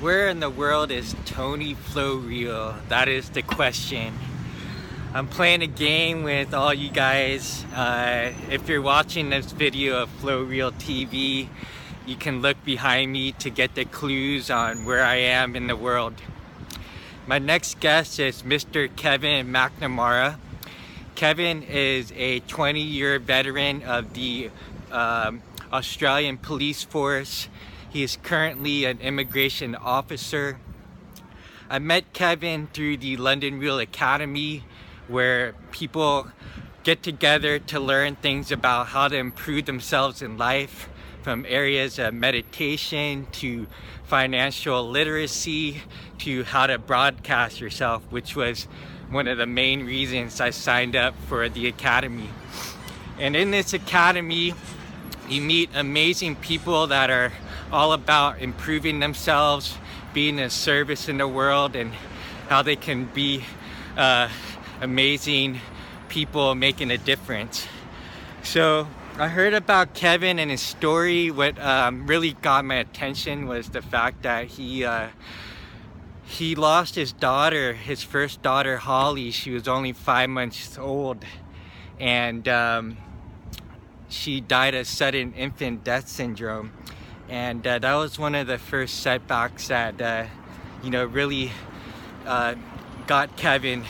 Where in the world is Tony Flow Real? That is the question. I'm playing a game with all you guys. Uh, if you're watching this video of Flow Real TV, you can look behind me to get the clues on where I am in the world. My next guest is Mr. Kevin McNamara. Kevin is a 20 year veteran of the um, Australian Police Force. He is currently an immigration officer. I met Kevin through the London Real Academy where people get together to learn things about how to improve themselves in life from areas of meditation to financial literacy to how to broadcast yourself, which was one of the main reasons I signed up for the academy. And in this academy, you meet amazing people that are all about improving themselves, being a service in the world, and how they can be uh, amazing people making a difference. So I heard about Kevin and his story. What um, really got my attention was the fact that he uh, he lost his daughter, his first daughter Holly. She was only five months old, and um, she died of sudden infant death syndrome. And uh, that was one of the first setbacks that uh, you know really uh, got Kevin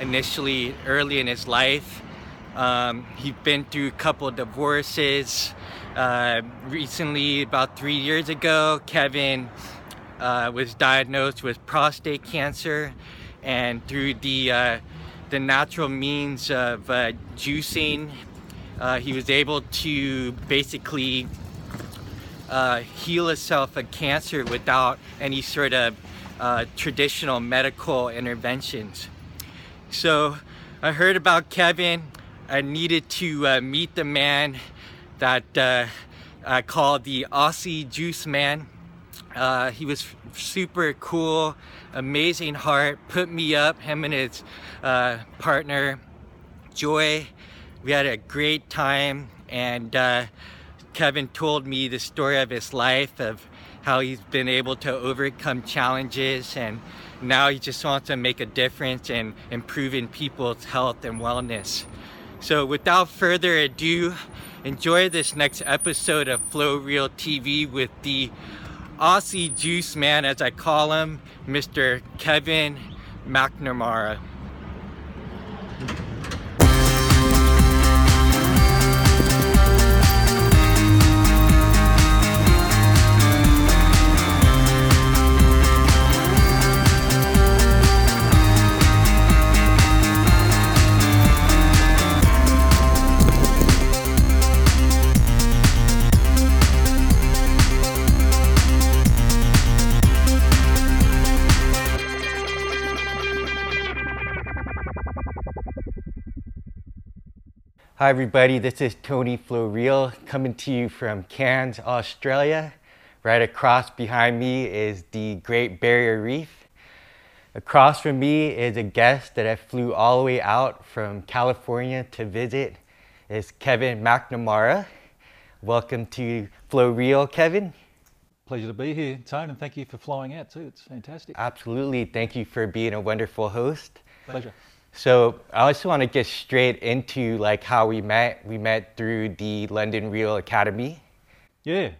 initially early in his life um, he's been through a couple divorces. Uh, recently, about three years ago, Kevin uh, was diagnosed with prostate cancer, and through the uh, the natural means of juicing, he was able to basically uh, heal himself of cancer without any sort of traditional medical interventions. So I heard about Kevin I needed to uh, meet the man that uh, I call the Aussie Juice Man. Uh, he was super cool, amazing heart, put me up, him and his uh, partner, Joy. We had a great time, and uh, Kevin told me the story of his life, of how he's been able to overcome challenges, and now he just wants to make a difference in improving people's health and wellness. So without further ado, enjoy this next episode of Flow Real TV with the Aussie Juice Man, as I call him, Mr. Kevin McNamara. Hi everybody, this is Tony Flow Real coming to you from Cairns, Australia. Right across behind me is the Great Barrier Reef. Across from me is a guest that I flew all the way out from California to visit. Is Kevin McNamara. Welcome to Flow Real, Kevin. Pleasure to be here, Tony, and thank you for flying out too. It's fantastic. Absolutely. Thank you for being a wonderful host. Pleasure. So I also want to get straight into like how we met. We met through the London Real Academy. Yeah,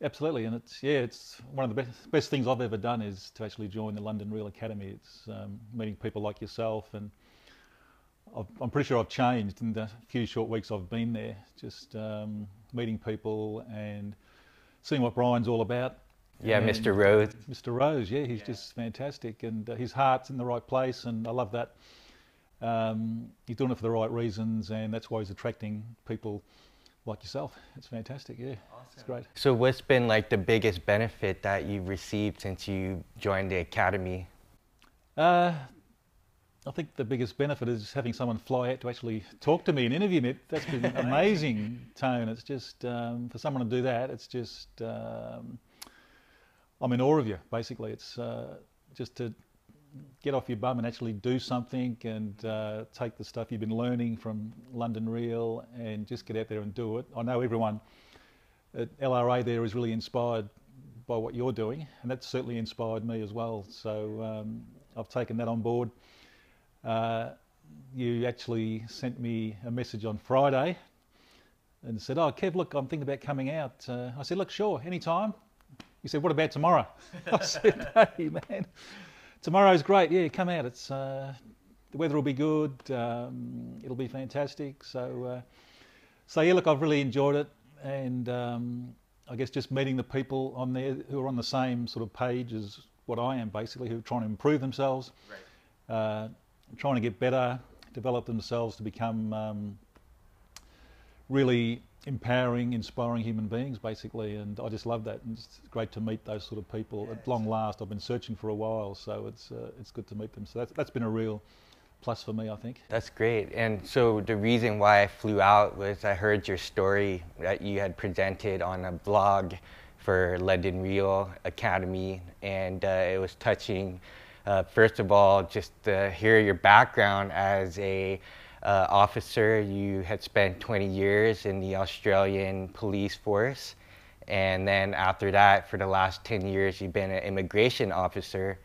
absolutely, and it's yeah, it's one of the best best things I've ever done is to actually join the London Real Academy. It's um, meeting people like yourself, and i am pretty sure I've changed in the few short weeks I've been there. Just um, meeting people and seeing what Brian's all about. Yeah, and Mr. Rose. Mr. Rose, yeah, he's yeah. just fantastic, and uh, his heart's in the right place, and I love that um, he's doing it for the right reasons, and that's why he's attracting people like yourself. It's fantastic, yeah. Awesome. It's great. So, what's been like the biggest benefit that you've received since you joined the academy? Uh, I think the biggest benefit is having someone fly out to actually talk to me and interview me. That's been amazing, Tone. It's just um, for someone to do that. It's just um, I'm in awe of you. Basically, it's uh, just to get off your bum and actually do something and uh, take the stuff you've been learning from London Real and just get out there and do it. I know everyone at LRA there is really inspired by what you're doing, and that certainly inspired me as well. So um, I've taken that on board. Uh, you actually sent me a message on Friday and said, "Oh, Kev, look, I'm thinking about coming out." Uh, I said, "Look, sure, anytime." You said, "What about tomorrow?" I said, "Hey, man, tomorrow's great. Yeah, come out. It's uh, the weather will be good. Um, it'll be fantastic." So, uh, so yeah, look, I've really enjoyed it, and um, I guess just meeting the people on there who are on the same sort of page as what I am, basically, who are trying to improve themselves, right. uh, trying to get better, develop themselves to become um, really empowering, inspiring human beings, basically. And I just love that. And it's great to meet those sort of people at long last. I've been searching for a while, so it's uh, it's good to meet them. So that's that's been a real plus for me, I think. That's great. And so the reason why I flew out was I heard your story that you had presented on a blog for London Real Academy, and uh, it was touching. Uh, first of all, just to hear your background as a uh, officer. You had spent 20 years in the Australian police force, and then after that, for the last 10 years, you've been an immigration officer.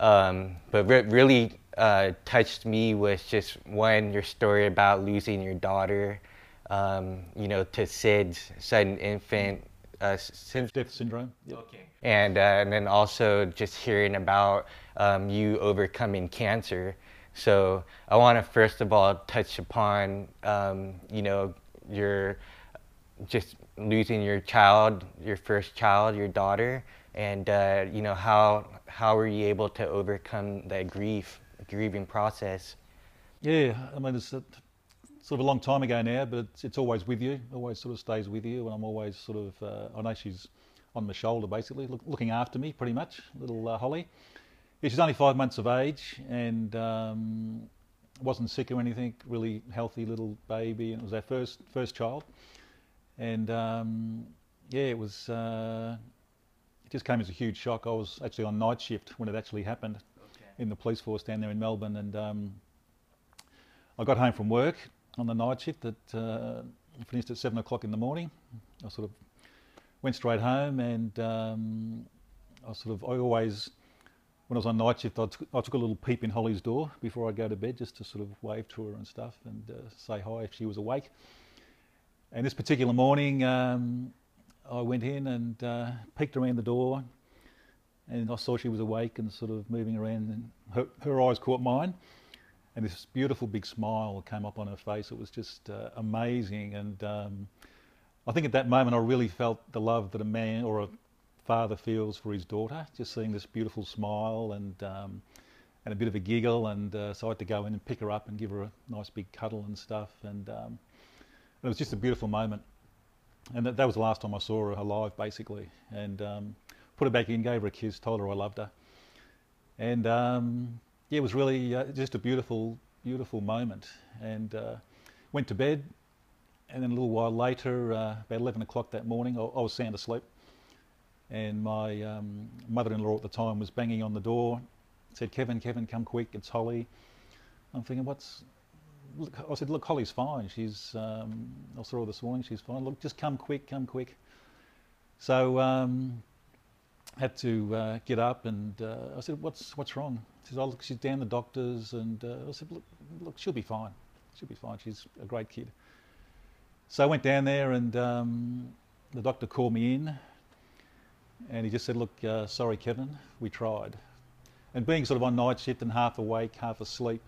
Um, but re- really uh, touched me was just one your story about losing your daughter, um, you know, to SIDS, sudden infant uh, death syndrome. Yep. Okay. And uh, and then also just hearing about um, you overcoming cancer. So I want to first of all touch upon um, you know your just losing your child, your first child, your daughter, and uh, you know how how were you able to overcome that grief grieving process? Yeah, I mean, it's a, sort of a long time ago now, but it's, it's, always with you, always sort of stays with you. And I'm always sort of, uh, I know she's on my shoulder basically, look, looking after me pretty much, little uh, Holly. Yeah, she's only five months of age and um, wasn't sick or anything, really healthy little baby. And it was our first, first child. And um, yeah, it was, uh, it just came as a huge shock. I was actually on night shift when it actually happened in the police force down there in Melbourne, and um, I got home from work on the night shift that uh, finished at seven o'clock in the morning. I sort of went straight home, and um, I sort of I always when I was on night shift, I took, I took, a little peep in Holly's door before I go to bed, just to sort of wave to her and stuff, and uh, say hi if she was awake. And this particular morning, um, I went in and uh, peeked around the door, and I saw she was awake and sort of moving around, and her, her eyes caught mine, and this beautiful big smile came up on her face. It was just uh, amazing, and um, I think at that moment I really felt the love that a man or a father feels for his daughter, just seeing this beautiful smile and um, and a bit of a giggle, and uh, so I had to go in and pick her up and give her a nice big cuddle and stuff, and, um, it was just a beautiful moment. And that, that was the last time I saw her alive, basically, and um, put her back in, gave her a kiss, told her I loved her. And um, yeah, it was really uh, just a beautiful, beautiful moment. And uh, went to bed, and then a little while later, uh, about 11 o'clock that morning, I, I was sound asleep. And my um, mother-in-law at the time was banging on the door, said, Kevin, Kevin, come quick, it's Holly. I'm thinking, what's... Look, I said, look, Holly's fine. She's, um, I saw her this morning, she's fine. Look, just come quick, come quick. So um, had to uh, get up and uh, I said, what's, what's wrong? She said, oh, look, she's down the doctors. And uh, I said, look, look, she'll be fine. She'll be fine. She's a great kid. So I went down there and um, the doctor called me in and he just said, look, uh, sorry, Kevin, we tried. And being sort of on night shift and half awake, half asleep,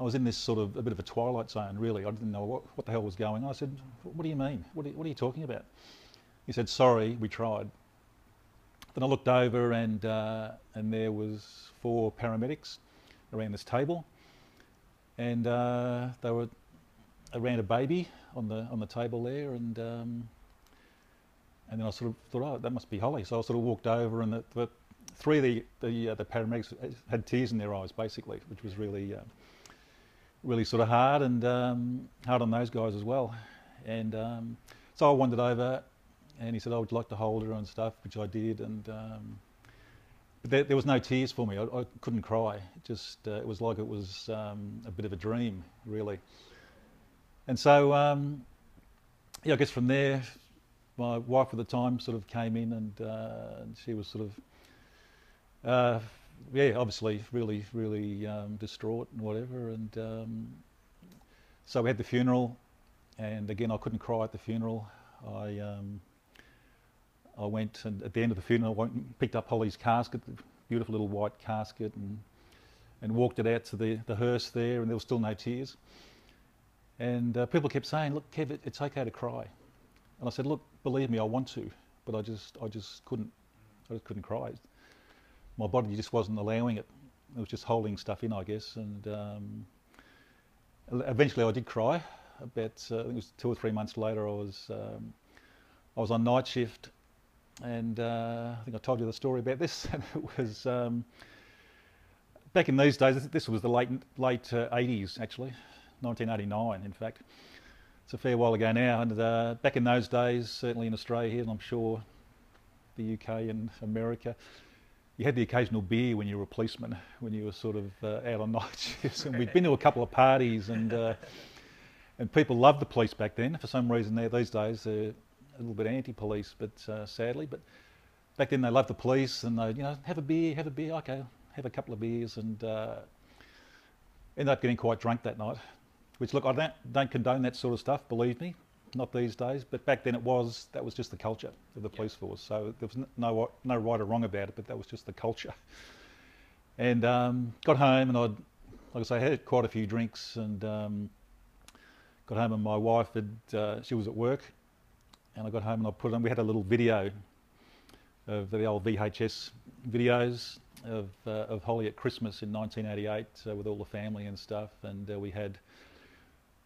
I was in this sort of a bit of a twilight zone, really. I didn't know what, what the hell was going on. I said, what do you mean? What are, what are you talking about? He said, sorry, we tried. Then I looked over and, uh, and there was four paramedics around this table and uh, they were around a baby on the, on the table there and, um, and then I sort of thought, oh, that must be Holly. So I sort of walked over and the, the three of the, the, uh, the, paramedics had tears in their eyes basically, which was really, uh, really sort of hard and um, hard on those guys as well. And um, so I wandered over and he said, I would like to hold her and stuff, which I did. And um, but there, there, was no tears for me. I, I couldn't cry. It just uh, it was like it was um, a bit of a dream, really. And so, um, yeah, I guess from there, my wife at the time sort of came in and, uh, she was sort of, uh, yeah, obviously really, really um, distraught and whatever. And um, so we had the funeral, and again, I couldn't cry at the funeral. I um, I went and at the end of the funeral, I went and picked up Holly's casket, the beautiful little white casket, and and walked it out to the, the hearse there, and there was still no tears. And uh, people kept saying, "Look, Kev, it's okay to cry." And I said, "Look, believe me, I want to, but I just, I just couldn't, I just couldn't cry. My body just wasn't allowing it. It was just holding stuff in, I guess. And um, eventually, I did cry. About, uh, I think it was two or three months later, I was, um, I was on night shift, and uh, I think I told you the story about this. And it was um, back in these days. This was the late late uh, 80s, actually, 1989, in fact it's a fair while ago now. And uh, back in those days, certainly in Australia and I'm sure the UK and America, you had the occasional beer when you were a policeman, when you were sort of uh, out on night shifts. And we'd been to a couple of parties, and uh, and people loved the police back then. For some reason, these days they're a little bit anti-police, but uh, sadly, but back then they loved the police, and they you know have a beer, have a beer, okay, have a couple of beers, and uh, ended up getting quite drunk that night. Which look, I don't, don't condone that sort of stuff. Believe me, not these days. But back then it was. That was just the culture of the police force. So there was no no right or wrong about it. But that was just the culture. And um, got home and I'd, like I say, had quite a few drinks and um, got home and my wife had uh, she was at work, and I got home and I put on. We had a little video of the old VHS videos of, uh, of Holly at Christmas in 1988 uh, with all the family and stuff, and uh, we had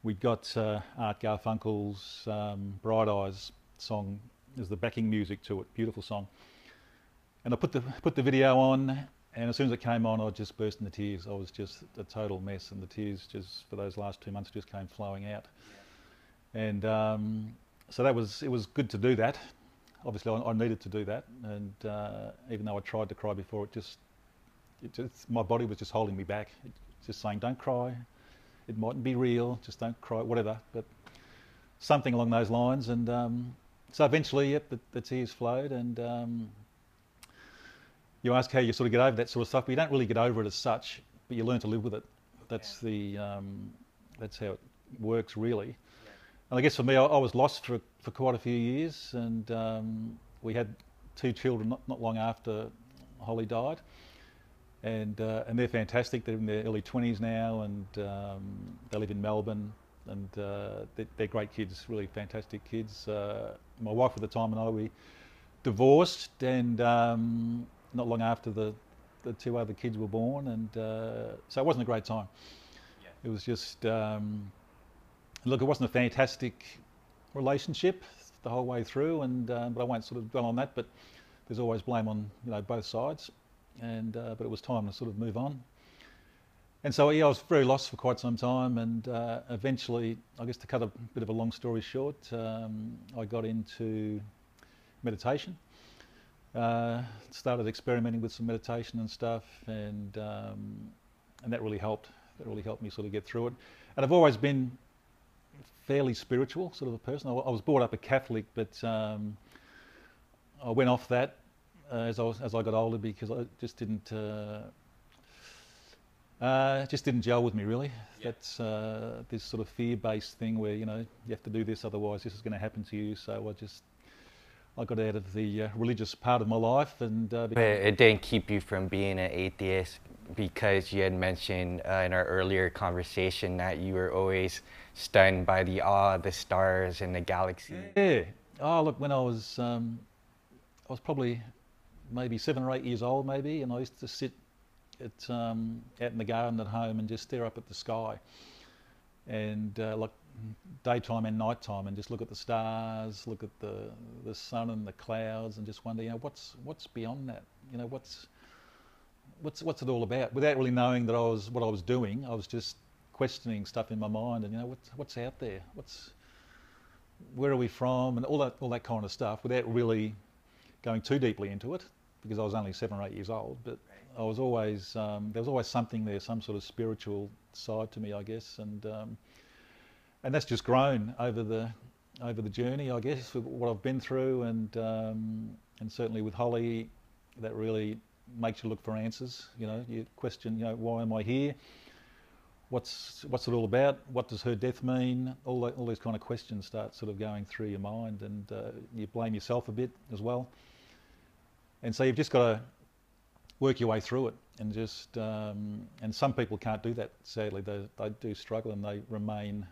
we got uh, Art Garfunkel's um, Bright Eyes song as the backing music to it. Beautiful song. And I put the put the video on, and as soon as it came on, I just burst into tears. I was just a total mess, and the tears just for those last two months just came flowing out. And um, so that was it was good to do that. Obviously, I, I needed to do that, and uh, even though I tried to cry before, it just it just my body was just holding me back, it, just saying, "Don't cry, it mightn't be real, just don't cry, whatever, but something along those lines. And um, so eventually, yep, the, the tears flowed, and um, you ask how you sort of get over that sort of stuff, but you don't really get over it as such, but you learn to live with it. That's the um, that's how it works, really. And I guess for me, I, I, was lost for for quite a few years, and um, we had two children not, not long after Holly died and uh, and they're fantastic. They're in their early 20s now, and um, they live in Melbourne, and uh, they're, they're, great kids, really fantastic kids. Uh, my wife at the time and I we divorced, and um, not long after the the two other kids were born, and uh, so it wasn't a great time. Yeah. It was just um, look, it wasn't a fantastic relationship the whole way through, and uh, but I won't sort of dwell on that, but. There's always blame on you know both sides and uh, but it was time to sort of move on. And so yeah, I was very lost for quite some time, and uh, eventually, I guess to cut a bit of a long story short, um, I got into meditation. Uh, started experimenting with some meditation and stuff, and um, and that really helped. That really helped me sort of get through it. And I've always been fairly spiritual sort of a person. I, I was brought up a Catholic, but um, I went off that uh, as I was, as I got older because I just didn't uh, uh, just didn't gel with me really. Yeah. That's uh, this sort of fear-based thing where you know you have to do this, otherwise this is going to happen to you. So I just I got out of the uh, religious part of my life, and uh, but it didn't keep you from being an atheist because you had mentioned in our earlier conversation that you were always stunned by the awe of the stars and the galaxy. Yeah. Oh, look, when I was um, I was probably maybe seven or eight years old, maybe, and I used to sit at, um, out in the garden at home and just stare up at the sky, and uh, like daytime and nighttime, and just look at the stars, look at the the sun and the clouds, and just wonder, you know, what's what's beyond that? You know, what's what's what's it all about? Without really knowing that I was what I was doing, I was just questioning stuff in my mind, and you know, what's what's out there? What's where are we from, and all that all that kind of stuff, without really going too deeply into it because I was only seven or eight years old, but I was always um, there was always something there, some sort of spiritual side to me, I guess, and um, and that's just grown over the over the journey, I guess, with what I've been through, and um, and certainly with Holly, that really makes you look for answers. You know, you question, you know, why am I here? What's what's it all about? What does her death mean? All all these kind of questions start sort of going through your mind, and uh, you blame yourself a bit as well. And so you've just got to work your way through it, and just um, and some people can't do that. Sadly, they they do struggle, and they remain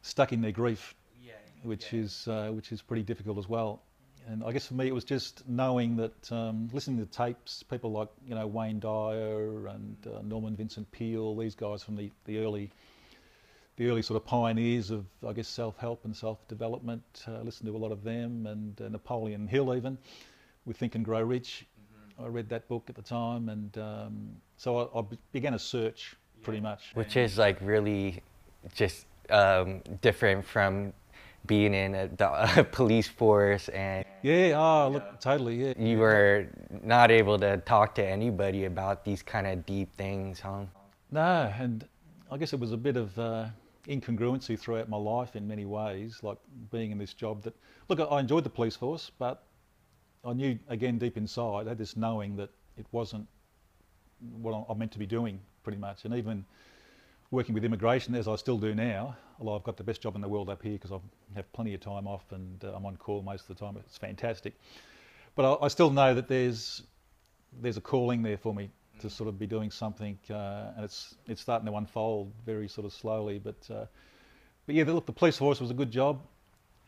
stuck in their grief, Yeah. which yeah. is uh, which is pretty difficult as well. And I guess for me, it was just knowing that um, listening to tapes, people like you know Wayne Dyer and uh, Norman Vincent Peale, these guys from the, the early the early sort of pioneers of I guess self-help and self-development. Uh, listened to a lot of them and uh, Napoleon Hill even with Think and Grow Rich. I read that book at the time, and um, so I, I began a search pretty much. which is like really just um, different from being in a, the police force and Yeah, oh, look, totally, yeah. you were not able to talk to anybody about these kind of deep things, huh? No, and I guess it was a bit of uh, incongruency throughout my life in many ways, like being in this job that, look, I enjoyed the police force, but I knew, again, deep inside, I had this knowing that it wasn't what I'm meant to be doing, pretty much. And even working with immigration, as I still do now, although I've got the best job in the world up here because I have plenty of time off and uh, I'm on call most of the time, it's fantastic. But I, I still know that there's there's a calling there for me to sort of be doing something, uh, and it's it's starting to unfold very sort of slowly. But uh, but yeah, look, the police force was a good job,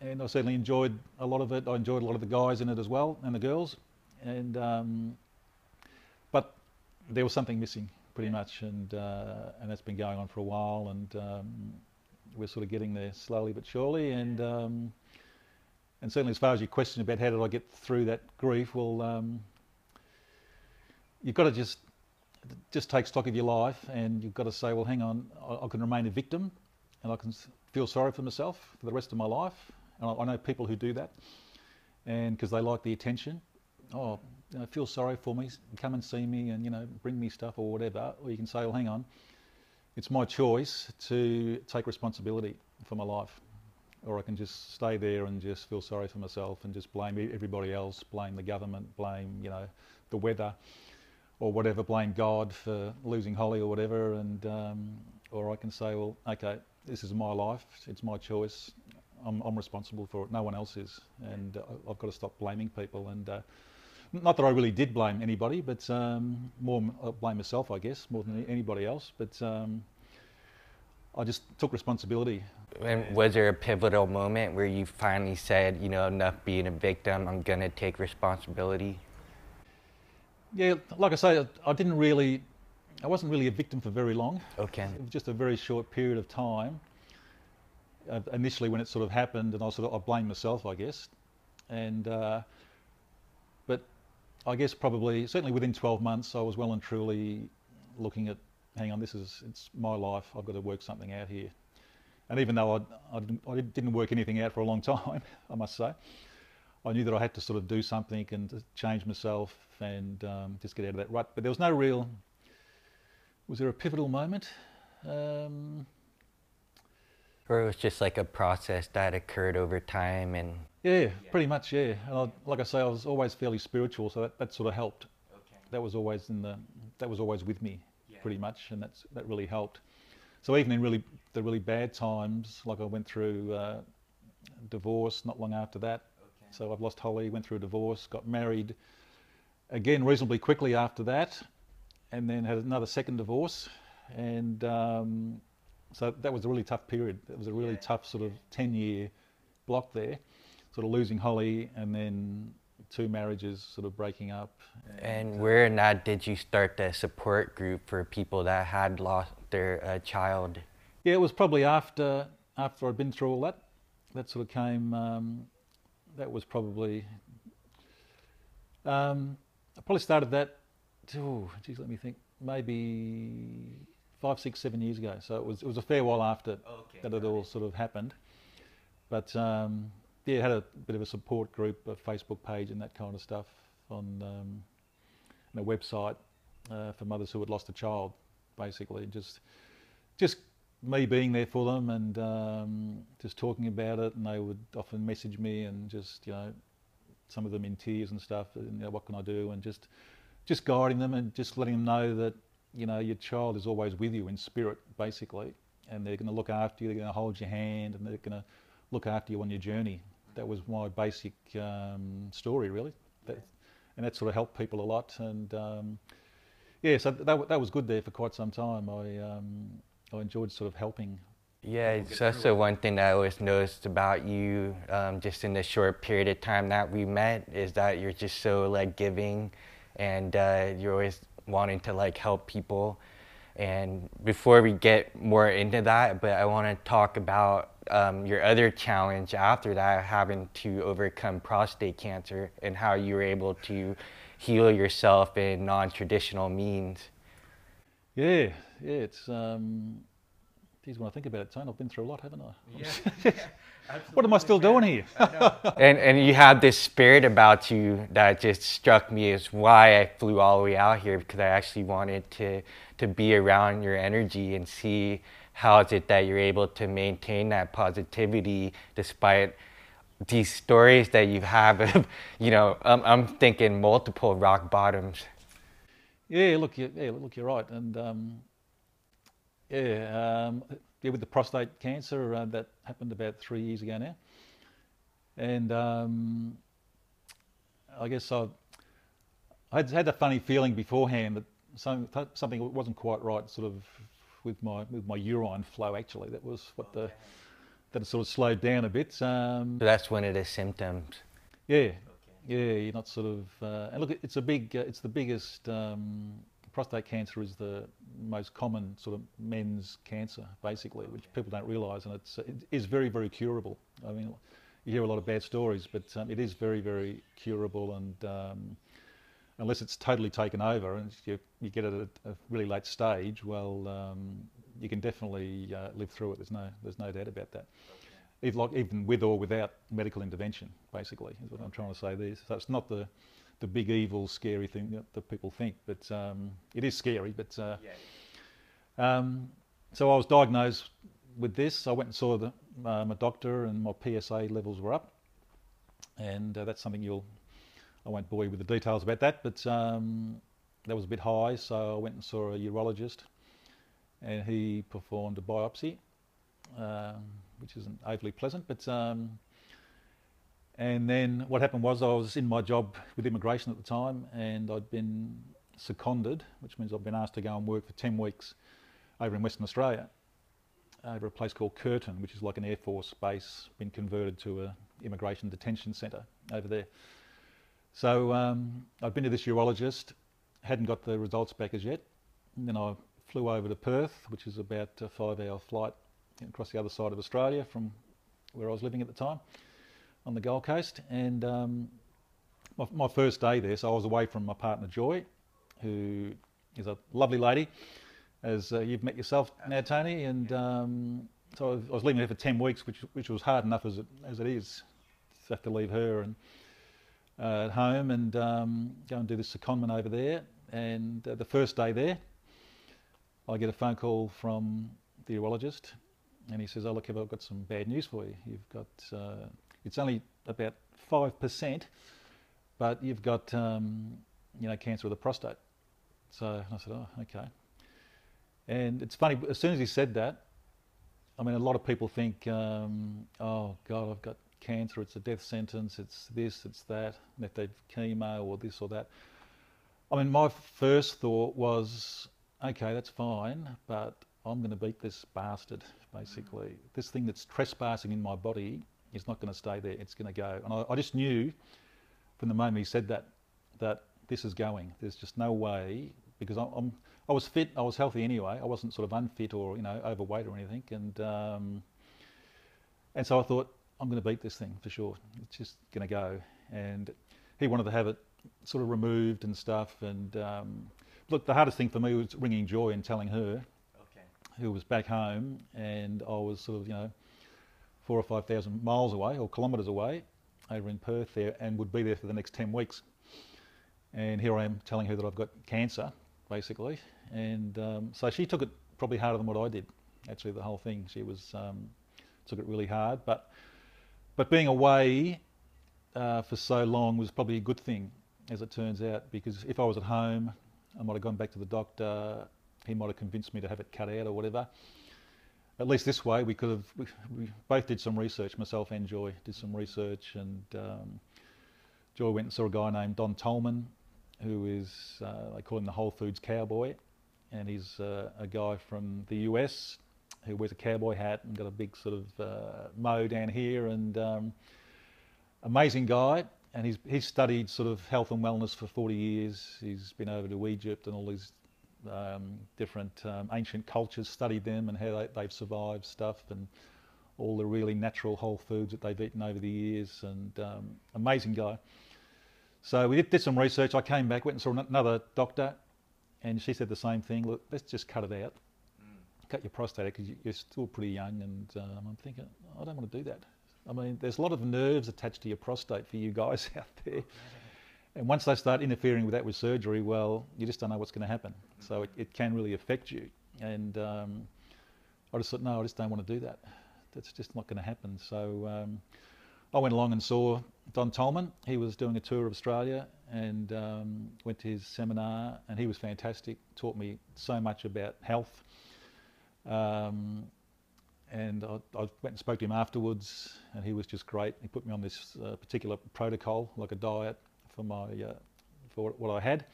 and I certainly enjoyed a lot of it. I enjoyed a lot of the guys in it as well, and the girls, and um, but there was something missing pretty much, and uh, and that's been going on for a while, and um, we're sort of getting there slowly but surely, and. Um, and certainly, as far as your question about how did I get through that grief, well, um, you've got to just just take stock of your life, and you've got to say, well, hang on, I, I can remain a victim, and I can feel sorry for myself for the rest of my life. And I, I know people who do that, and because they like the attention, oh, you know, feel sorry for me, come and see me, and you know, bring me stuff or whatever. Or you can say, well, hang on, it's my choice to take responsibility for my life. Or I can just stay there and just feel sorry for myself and just blame everybody else, blame the government, blame you know the weather, or whatever, blame God for losing Holly or whatever, and um, or I can say, well, okay, this is my life, it's my choice, I'm, I'm responsible for it, no one else is, and uh, I've got to stop blaming people and. Uh, not that I really did blame anybody, but um, more I blame myself, I guess, more than anybody else. But um, I just took responsibility And was there a pivotal moment where you finally said, you know, enough being a victim, I'm gonna take responsibility? Yeah, like I say, I- I didn't really, I wasn't really a victim for very long. Okay. It was just a very short period of time. Uh, initially, when it sort of happened, and I sort of I blamed myself, I guess. And uh, but I guess probably certainly within 12 months, I was well and truly looking at, hang on, this is it's my life. I've got to work something out here. And even though I, I, didn't, I didn't work anything out for a long time, I must say, I knew that I had to sort of do something and change myself and um, just get out of that rut. But there was no real. Was there a pivotal moment? Um, Or it was just like a process that occurred over time and yeah, pretty much. Yeah, and I, like I say, I was always fairly spiritual, so that, that sort of helped. Okay. That was always in the. That was always with me, Yeah. pretty much, and that's that really helped. So even in really the really bad times, like I went through uh, divorce not long after that. Okay. So I've lost Holly, went through a divorce, got married again reasonably quickly after that, and then had another second divorce, and um, so that was a really tough period. It was a really Yeah, tough sort of ten year block there, sort of losing Holly, and then two marriages sort of breaking up. and where in that did you start the support group for people that had lost their uh, child? Yeah, it was probably after after I'd been through all that. That sort of came. Um, that was probably. Um, I probably started that. Oh, geez, let me think. Maybe five, six, seven years ago. So it was it was a fair while after Okay. that it all sort of happened. But um, yeah, had a bit of a support group, a Facebook page, and that kind of stuff on um, and a website uh, for mothers who had lost a child, basically. Just just me being there for them and um, just talking about it, and they would often message me and just you know, some of them in tears and stuff. And, you know, what can I do? And just just guiding them and just letting them know that you know your child is always with you in spirit, basically, and they're going to look after you. They're going to hold your hand, and they're going to look after you on your journey. That was my basic um, story, really. That, and that sort of helped people a lot. And um, yeah, so that, that was good there for quite some time. I um, I enjoyed sort of helping. Yeah, it's also one thing that I always noticed about you, um, just in the short period of time that we met, is that you're just so like giving, and uh, you're always wanting to like help people. And before we get more into that, but I want to talk about um, your other challenge after that, having to overcome prostate cancer, and how you were able to heal yourself in non-traditional means. Yeah, yeah, it's. Um, geez, when I think about it, Tone, I've been through a lot, haven't I? Yeah. what am I still doing here? and and you have this spirit about you that just struck me as why I flew all the way out here because I actually wanted to to be around your energy and see how is it that you're able to maintain that positivity despite these stories that you have of, you know, I'm, I'm thinking multiple rock bottoms. Yeah, look, you, yeah, look, you're right, and um, yeah, um, yeah, with the prostate cancer uh, that happened about three years ago now, and um, I guess I, I had, had a funny feeling beforehand that some, something wasn't quite right, sort of with my with my urine flow. Actually, that was what the that it sort of slowed down a bit. Um, so that's one of the symptoms. Yeah, okay. yeah, you're not sort of. Uh, and look, it's a big, uh, it's the biggest. Um, prostate cancer is the most common sort of men's cancer, basically, which people don't realise, and it's it is very, very curable. I mean, you hear a lot of bad stories, but um, it is very, very curable, and um, unless it's totally taken over and you, you get it at a really late stage, well, um, you can definitely uh, live through it. There's no, there's no doubt about that. Even, like, even with or without medical intervention, basically, is what I'm trying to say there. So it's not the, the big evil, scary thing that, that people think, but um, it is scary. But uh, yeah. um, so I was diagnosed with this. I went and saw the, um, a doctor, and my PSA levels were up, and uh, that's something you'll I won't bore you with the details about that, but um, that was a bit high, so I went and saw a urologist, and he performed a biopsy, um, which isn't overly pleasant. But um, and then what happened was I was in my job with immigration at the time, and I'd been seconded, which means I've been asked to go and work for ten weeks over in Western Australia, over a place called Curtin, which is like an Air Force base, been converted to a immigration detention centre over there. So um, I'd been to this urologist, hadn't got the results back as yet. And then I flew over to Perth, which is about a five-hour flight across the other side of Australia from where I was living at the time, on the Gold Coast. And um, my, my, first day there, so I was away from my partner Joy, who is a lovely lady, as uh, you've met yourself now, Tony. And um, so I was leaving her for ten weeks, which which was hard enough as it as it is to have to leave her and uh, at home and um, go and do this secondment over there. And uh, the first day there, I get a phone call from the urologist, and he says, "Oh look, I've got some bad news for you. You've got uh, it's only about five percent, but you've got um, you know cancer of the prostate." So I said, "Oh, okay." And it's funny, as soon as he said that, I mean, a lot of people think, um, "Oh God, I've got cancer, it's a death sentence, it's this, it's that, and they've chemo or this or that. I mean, my first thought was, okay, that's fine, but I'm going to beat this bastard, basically. This thing that's trespassing in my body is not going to stay there, it's going to go. And I, I just knew from the moment he said that, that this is going. There's just no way, because I'm, I'm I was fit, I was healthy anyway. I wasn't sort of unfit or you know overweight or anything, and um, and so I thought I'm going to beat this thing for sure. It's just going to go. And he wanted to have it sort of removed and stuff. And um, look, the hardest thing for me was ringing Joy and telling her, okay. who was back home, and I was sort of, you know, four or five thousand miles away or kilometres away over in Perth there and would be there for the next 10 weeks. And here I am telling her that I've got cancer, basically. And um, so she took it probably harder than what I did. Actually, the whole thing, she was um, took it really hard. But but being away uh, for so long was probably a good thing, as it turns out, because if I was at home, I might have gone back to the doctor. He might have convinced me to have it cut out or whatever. At least this way, we could have. We, we both did some research. Myself and Joy did some research, and um, Joy went and saw a guy named Don Tolman, who is uh, they call him the Whole Foods cowboy, and he's uh, a guy from the US who wears a cowboy hat and got a big sort of uh, mow down here, and um, amazing guy. And he's he's studied sort of health and wellness for 40 years. He's been over to Egypt and all these um, different um, ancient cultures, studied them and how they, they've survived stuff, and all the really natural whole foods that they've eaten over the years. And um, amazing guy. So we did, did, some research. I came back, went and saw another doctor, and she said the same thing. Look, let's just cut it out, mm. cut your prostate because you're still pretty young. And um, I'm thinking, I don't want to do that. I mean, there's a lot of nerves attached to your prostate for you guys out there. And once they start interfering with that with surgery, well, you just don't know what's going to happen. So it, it can really affect you. And um, I just thought, no, I just don't want to do that. That's just not going to happen. So um, I went along and saw Don Tolman. He was doing a tour of Australia and um, went to his seminar, and he was fantastic. Taught me so much about health. Um, and I, I, went and spoke to him afterwards, and he was just great. He put me on this uh, particular protocol, like a diet for my uh, for what I had.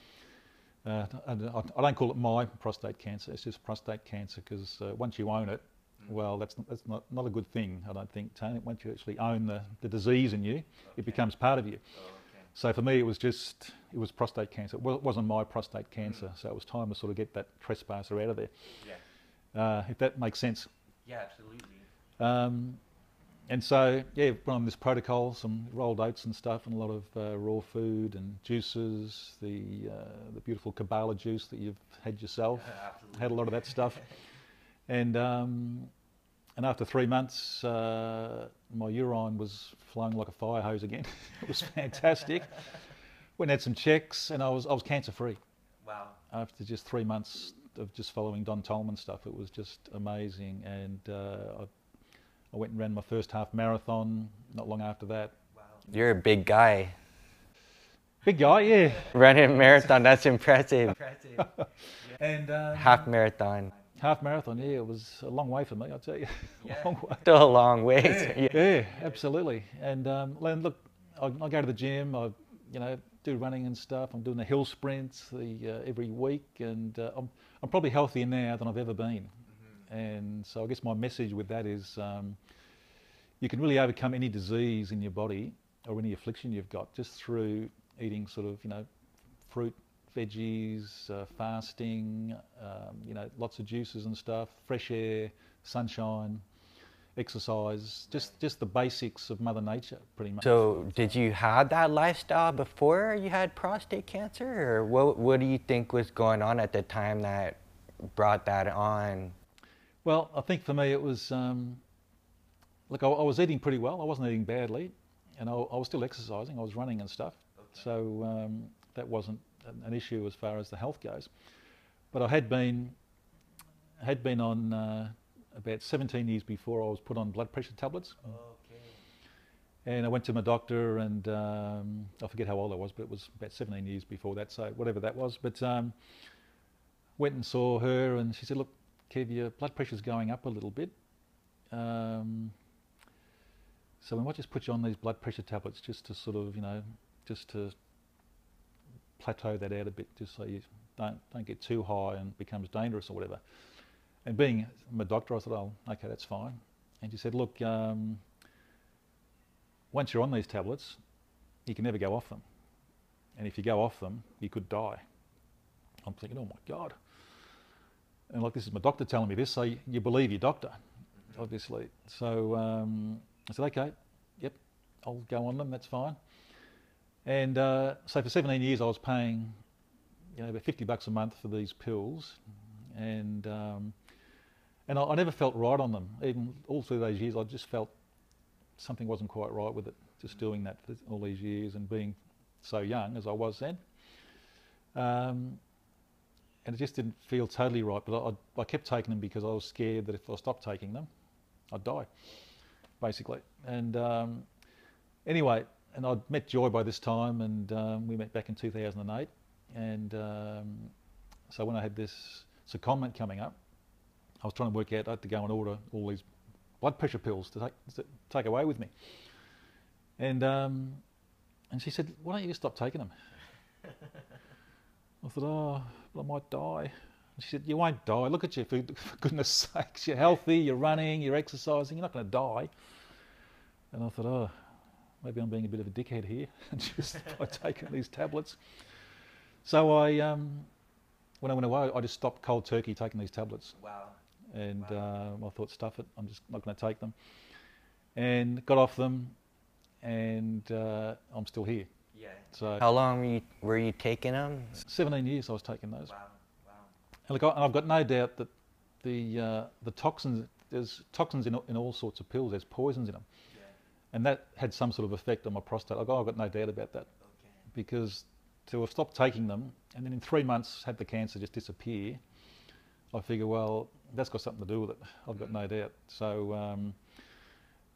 Uh, and I, I, don't call it my prostate cancer. It's just prostate cancer because uh, once you own it, mm. well, that's that's not, not a good thing. I don't think, Tony. Once you actually own the, the disease in you, okay. it becomes part of you. Oh, okay. So for me, it was just it was prostate cancer. Well, it wasn't my prostate cancer, mm. so it was time to sort of get that trespasser out of there. Yeah. Uh, if that makes sense. Yeah, absolutely. Um, and so, yeah, went on this protocol, some rolled oats and stuff, and a lot of uh, raw food and juices. The uh, the beautiful Kabbalah juice that you've had yourself. Yeah, had a lot of that stuff. and um, and after three months, uh, my urine was flowing like a fire hose again. it was fantastic. Went and had some checks, and I was I was cancer free. Wow. After just three months of just following Don Tolman stuff. It was just amazing, and uh, I, I, went and ran my first half marathon not long after that. Wow. You're a big guy. Big guy, yeah. Running a marathon, that's impressive. impressive. and um, half marathon. Half marathon, yeah, it was a long way for me, I'll tell you. Yeah. long way. Still a long way. Yeah, yeah. yeah absolutely. And um, look, I, I go to the gym. I, you know, do running and stuff. I'm doing the hill sprints the, uh, every week, and uh, I'm, I'm probably healthier now than I've ever been. And so I guess my message with that is um, you can really overcome any disease in your body or any affliction you've got just through eating sort of, you know, fruit, veggies, uh, fasting, um, you know, lots of juices and stuff, fresh air, sunshine, exercise, just just the basics of Mother Nature, pretty much. So, did you have that lifestyle before you had prostate cancer, or what? What do you think was going on at the time that brought that on? Well, I think for me it was. Um, look, I, I, was eating pretty well. I wasn't eating badly, and I, I was still exercising. I was running and stuff, okay. so um, that wasn't an issue as far as the health goes. But I had been had been on. Uh, about 17 years before I was put on blood pressure tablets. Okay. And I went to my doctor, and um, I forget how old I was, but it was about 17 years before that, so whatever that was. But um, went and saw her, and she said, "Look, Kev, your blood pressure's going up a little bit. Um, so we might just put you on these blood pressure tablets just to sort of, you know, just to plateau that out a bit, just so you don't don't get too high and becomes dangerous or whatever." And being a doctor, I thought, oh, okay, that's fine. And she said, look, um, once you're on these tablets, you can never go off them. And if you go off them, you could die. I'm thinking, oh my God. And like, this is my doctor telling me this, so you, believe your doctor, obviously. So um, I said, okay, yep, I'll go on them, that's fine. And uh, so for 17 years, I was paying, you know, about 50 bucks a month for these pills. And um, and I, I, never felt right on them. Even all through those years, I just felt something wasn't quite right with it. Just doing that for all these years and being so young as I was then. Um, and it just didn't feel totally right. But I, I kept taking them because I was scared that if I stopped taking them, I'd die, basically. And um, anyway, and I'd met Joy by this time, and um, we met back in 2008. And um, so when I had this secondment coming up, I was trying to work out I had to go and order all these blood pressure pills to take, to take away with me. And um, and she said, "Why don't you just stop taking them?" I thought, "Oh, I might die." And she said, "You won't die. Look at you, for, for goodness sakes. You're healthy. You're running. You're exercising. You're not going to die." And I thought, "Oh, maybe I'm being a bit of a dickhead here, and just by taking these tablets." So I, um, when I went away, I just stopped cold turkey taking these tablets. Wow. And wow. uh, I thought, stuff it. I'm just not going to take them. And got off them, and uh, I'm still here. Yeah. So how long were you, were you taking them? 17 years I was taking those. Wow. Wow. And look, I've got no doubt that the uh, the toxins there's toxins in, in all sorts of pills. There's poisons in them, yeah. and that had some sort of effect on my prostate. I've got no doubt about that, okay. because to have stopped taking them and then in three months had the cancer just disappear, I figure, well, that's got something to do with it. I've got no doubt. So, um,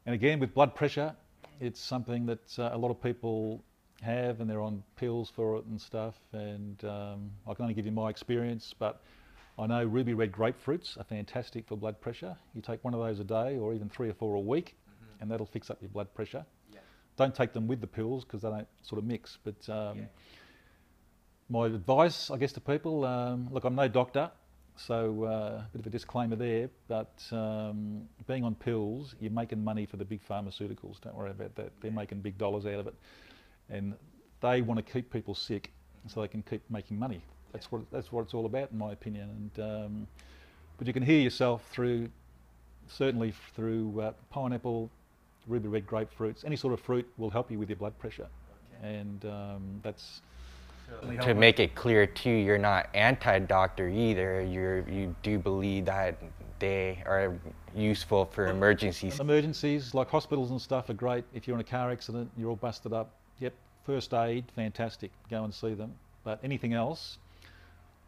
and again, with blood pressure, it's something that uh, a lot of people have and they're on pills for it and stuff. And um, I can only give you my experience, but I know ruby red grapefruits are fantastic for blood pressure. You take one of those a day or even three or four a week, mm-hmm. and that'll fix up your blood pressure. Yeah. Don't take them with the pills because they don't sort of mix. But um, yeah my advice, I guess, to people um, look, I'm no doctor, so uh, a bit of a disclaimer there, but um, being on pills, you're making money for the big pharmaceuticals. Don't worry about that. They're making big dollars out of it. And they want to keep people sick so they can keep making money. That's what, that's what it's all about, in my opinion. And, um, but you can hear yourself through, certainly through uh, pineapple, ruby red grapefruits, any sort of fruit will help you with your blood pressure. Okay. And um, that's to make it clear too, you're not anti-doctor either. You you do believe that they are useful for emergencies. Emergencies like hospitals and stuff are great. If you're in a car accident, you're all busted up. Yep, first aid, fantastic. Go and see them. But anything else,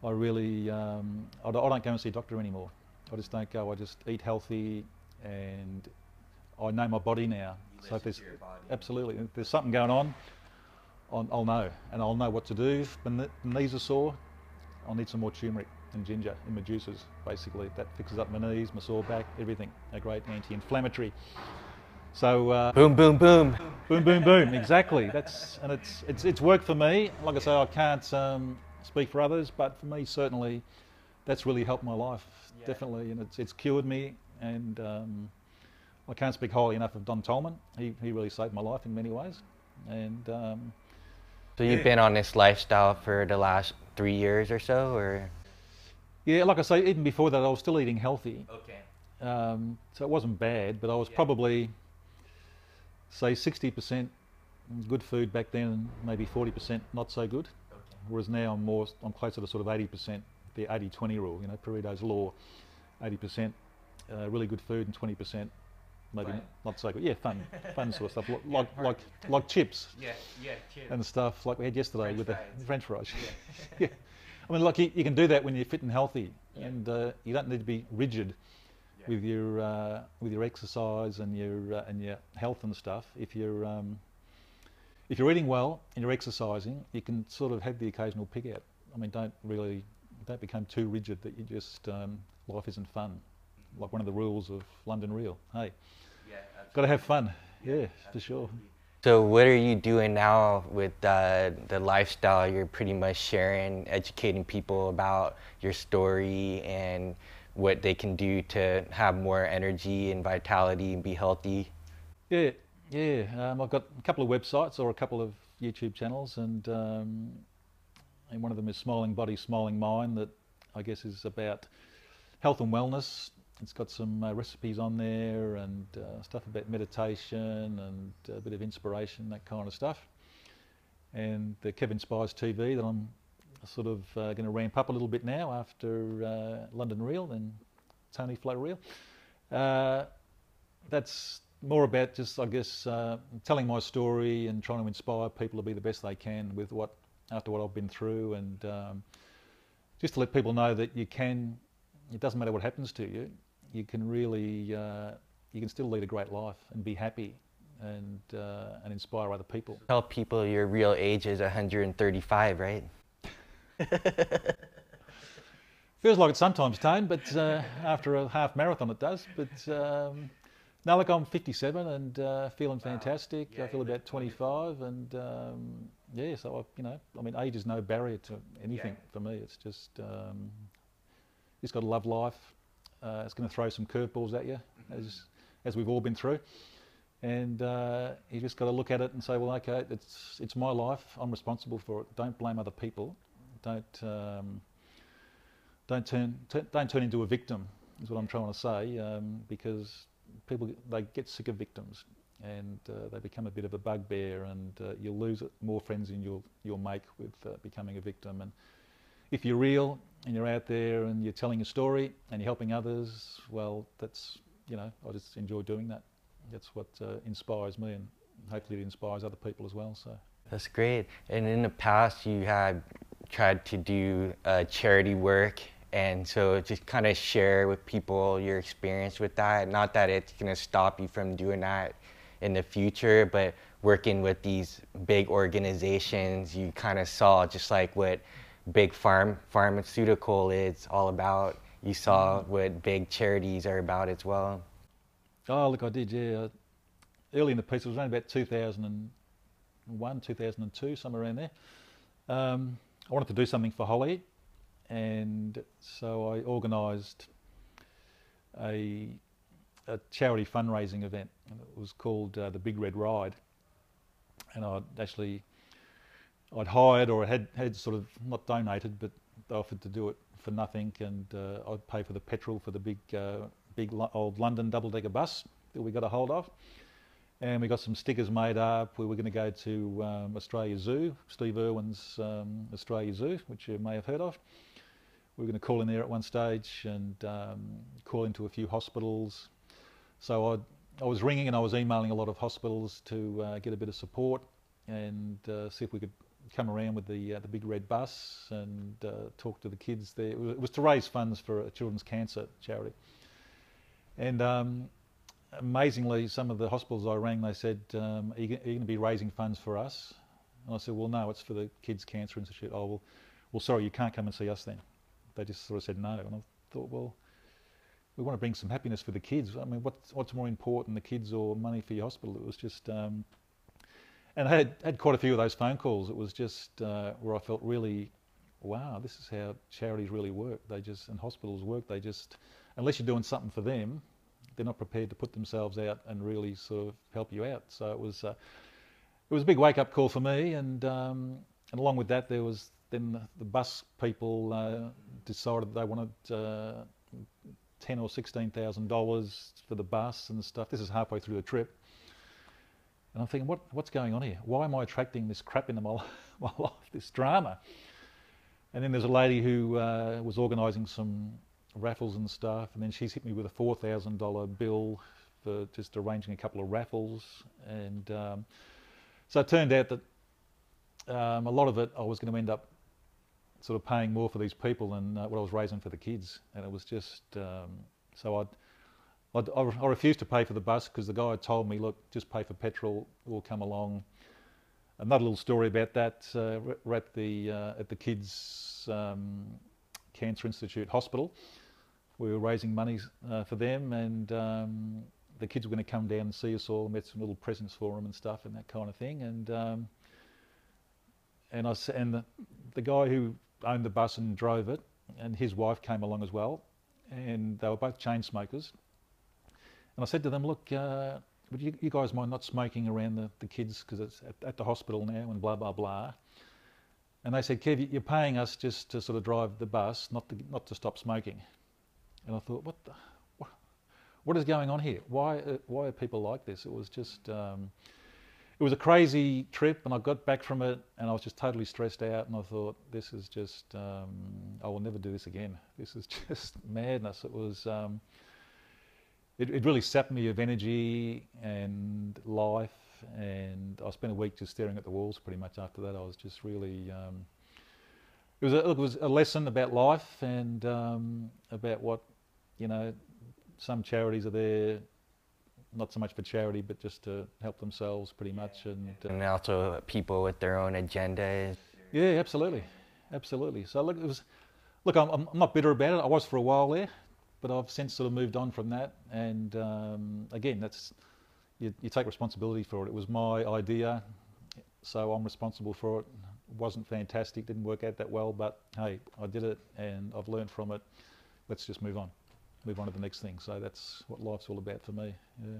I really um, I don't go and see a doctor anymore. I just don't go. I just eat healthy, and I know my body now. You so if there's absolutely if there's something going on, I'll, I'll know, and I'll know what to do. When the knees are sore, I'll need some more turmeric and ginger in my juices. Basically, that fixes up my knees, my sore back, everything. A great anti-inflammatory. So uh, boom, boom, boom, boom, boom, boom. Exactly. That's and it's it's it's worked for me. Like I say, I can't um, speak for others, but for me, certainly, that's really helped my life. Yeah. Definitely, and it's it's cured me. And um, I can't speak highly enough of Don Tolman. He he really saved my life in many ways. And um, so you've been on this lifestyle for the last three years or so, or? Yeah, like I say, even before that, I was still eating healthy. Okay. Um, so it wasn't bad, but I was yeah. probably, say, 60% good food back then, and maybe 40% not so good. Okay. Whereas now I'm more, I'm closer to sort of 80%, the 80-20 rule, you know, Pareto's law, 80% uh, really good food and 20% maybe right. not so good. Yeah, fun, fun sort of stuff, like like like, like chips. Yeah, yeah, chips. And stuff like we had yesterday French with fries. the French fries. Yeah. yeah. I mean, like you, you, can do that when you're fit and healthy, yeah. and uh, you don't need to be rigid yeah. with your uh, with your exercise and your uh, and your health and stuff. If you're um, if you're eating well and you're exercising, you can sort of have the occasional pig out. I mean, don't really don't become too rigid that you just um, life isn't fun. Like one of the rules of London Real. Hey. yeah, Got to have fun. Yeah, for sure. So what are you doing now with uh, the lifestyle? You're pretty much sharing, educating people about your story and what they can do to have more energy and vitality and be healthy. Yeah, yeah. Um, I've got a couple of websites or a couple of YouTube channels, and um, and one of them is Smiling Body, Smiling Mind, that I guess is about health and wellness, it's got some uh, recipes on there and uh, stuff about meditation and a bit of inspiration, that kind of stuff. And the Kevin Spies TV that I'm sort of uh, going to ramp up a little bit now after uh, London Real and Tony Flow Real. Uh, that's more about just, I guess, uh, telling my story and trying to inspire people to be the best they can with what after what I've been through and um, just to let people know that you can. It doesn't matter what happens to you. You can really, uh, you can still lead a great life and be happy and uh, and inspire other people. Tell people your real age is 135, right? Feels like it sometimes, Tone, but uh, after a half marathon it does. But um, no, look, I'm 57 and uh, feeling fantastic. Yeah, I feel about 25, and um, yeah, so I, you know, I mean, age is no barrier to anything Yeah. for me. It's just um, just got to love life. Uh, it's going to throw some curveballs at you, as as we've all been through, and uh, you just got to look at it and say, well, okay, it's it's my life. I'm responsible for it. Don't blame other people. Don't um, don't turn don't turn into a victim. Is what I'm trying to say, um, because people they get sick of victims and uh, they become a bit of a bugbear, and uh, you'll lose more friends than you'll you'll make with uh, becoming a victim. And if you're real and you're out there and you're telling a story and you're helping others, well, that's you know I just enjoy doing that. That's what uh, inspires me, and hopefully it inspires other people as well. So. That's great. And in the past, you had tried to do uh, charity work, and so just kind of share with people your experience with that. Not that it's going to stop you from doing that in the future, but working with these big organizations, you kind of saw just like what big farm pharmaceutical is all about. You saw what big charities are about as well. Oh, look, I did, yeah. Early in the piece, it was only about 2001, 2002, somewhere around there. Um, I wanted to do something for Holly, and so I organised a, a charity fundraising event. And it was called uh, the Big Red Ride, and I'd actually I'd hired or had had sort of not donated, but they offered to do it for nothing, and uh, I'd pay for the petrol for the big uh, big old London double decker bus that we got a hold of. And we got some stickers made up. We were going to go to um, Australia Zoo, Steve Irwin's um, Australia Zoo, which you may have heard of. We were going to call in there at one stage and um, call into a few hospitals. So I, I was ringing and I was emailing a lot of hospitals to uh, get a bit of support and uh, see if we could come around with the uh, the big red bus and uh, talk to the kids there. It was, it was to raise funds for a children's cancer charity. And um, amazingly, some of the hospitals I rang, they said, um, are, you, going to be raising funds for us? And I said, well, no, it's for the Kids Cancer Institute. Oh, well, well, sorry, you can't come and see us then. They just sort of said no. And I thought, well, we want to bring some happiness for the kids. I mean, what's, what's more important, the kids or money for your hospital? It was just, um, and I had, had quite a few of those phone calls. It was just uh, where I felt really, wow, this is how charities really work. They just, and hospitals work, they just, unless you're doing something for them, they're not prepared to put themselves out and really sort of help you out. So it was, uh, it was a big wake-up call for me, and um, and along with that, there was then the, the bus people uh, decided they wanted uh, ten or sixteen thousand dollars for the bus and stuff. This is halfway through the trip, and I'm thinking, what what's going on here? Why am I attracting this crap into my my life, this drama? And then there's a lady who uh, was organising some raffles and stuff, and then she's hit me with a four thousand dollar bill for just arranging a couple of raffles, and um, so it turned out that um, a lot of it I was going to end up sort of paying more for these people than uh, what I was raising for the kids, and it was just um, so I I refused to pay for the bus because the guy had told me, look, just pay for petrol, we'll come along. Another little story about that, uh, we're at the, uh, at the kids' um, Cancer Institute Hospital. We were raising money uh, for them and um, the kids were going to come down and see us all, and we some little presents for them and stuff and that kind of thing. And um, and I and the, the guy who owned the bus and drove it, and his wife came along as well, and they were both chain smokers. And I said to them, look, uh, would you, you guys mind not smoking around the, the kids because it's at, at the hospital now and blah blah blah. And they said, Kev, you- you're paying us just to sort of drive the bus, not to not to stop smoking. And I thought, what the, what, what is going on here? Why uh, why are people like this? It was just. Um, it was a crazy trip, and I got back from it, and I was just totally stressed out. And I thought, this is just, um, I will never do this again. This is just madness. It was, um, it, it really sapped me of energy and life, and I spent a week just staring at the walls pretty much after that. I was just really, um, it was a, it was a lesson about life and um, about what you know. Some charities are there, not so much for charity, but just to help themselves, pretty much. And, uh, And also people with their own agendas. yeah, absolutely, absolutely. So look, it was. Look, I'm, I'm not bitter about it. I was for a while there, but I've since sort of moved on from that. And um, again, that's you, you take responsibility for it. It was my idea, so I'm responsible for it. It wasn't fantastic, didn't work out that well, but hey, I did it and I've learned from it. Let's just move on, move on to the next thing. So that's what life's all about for me. Yeah.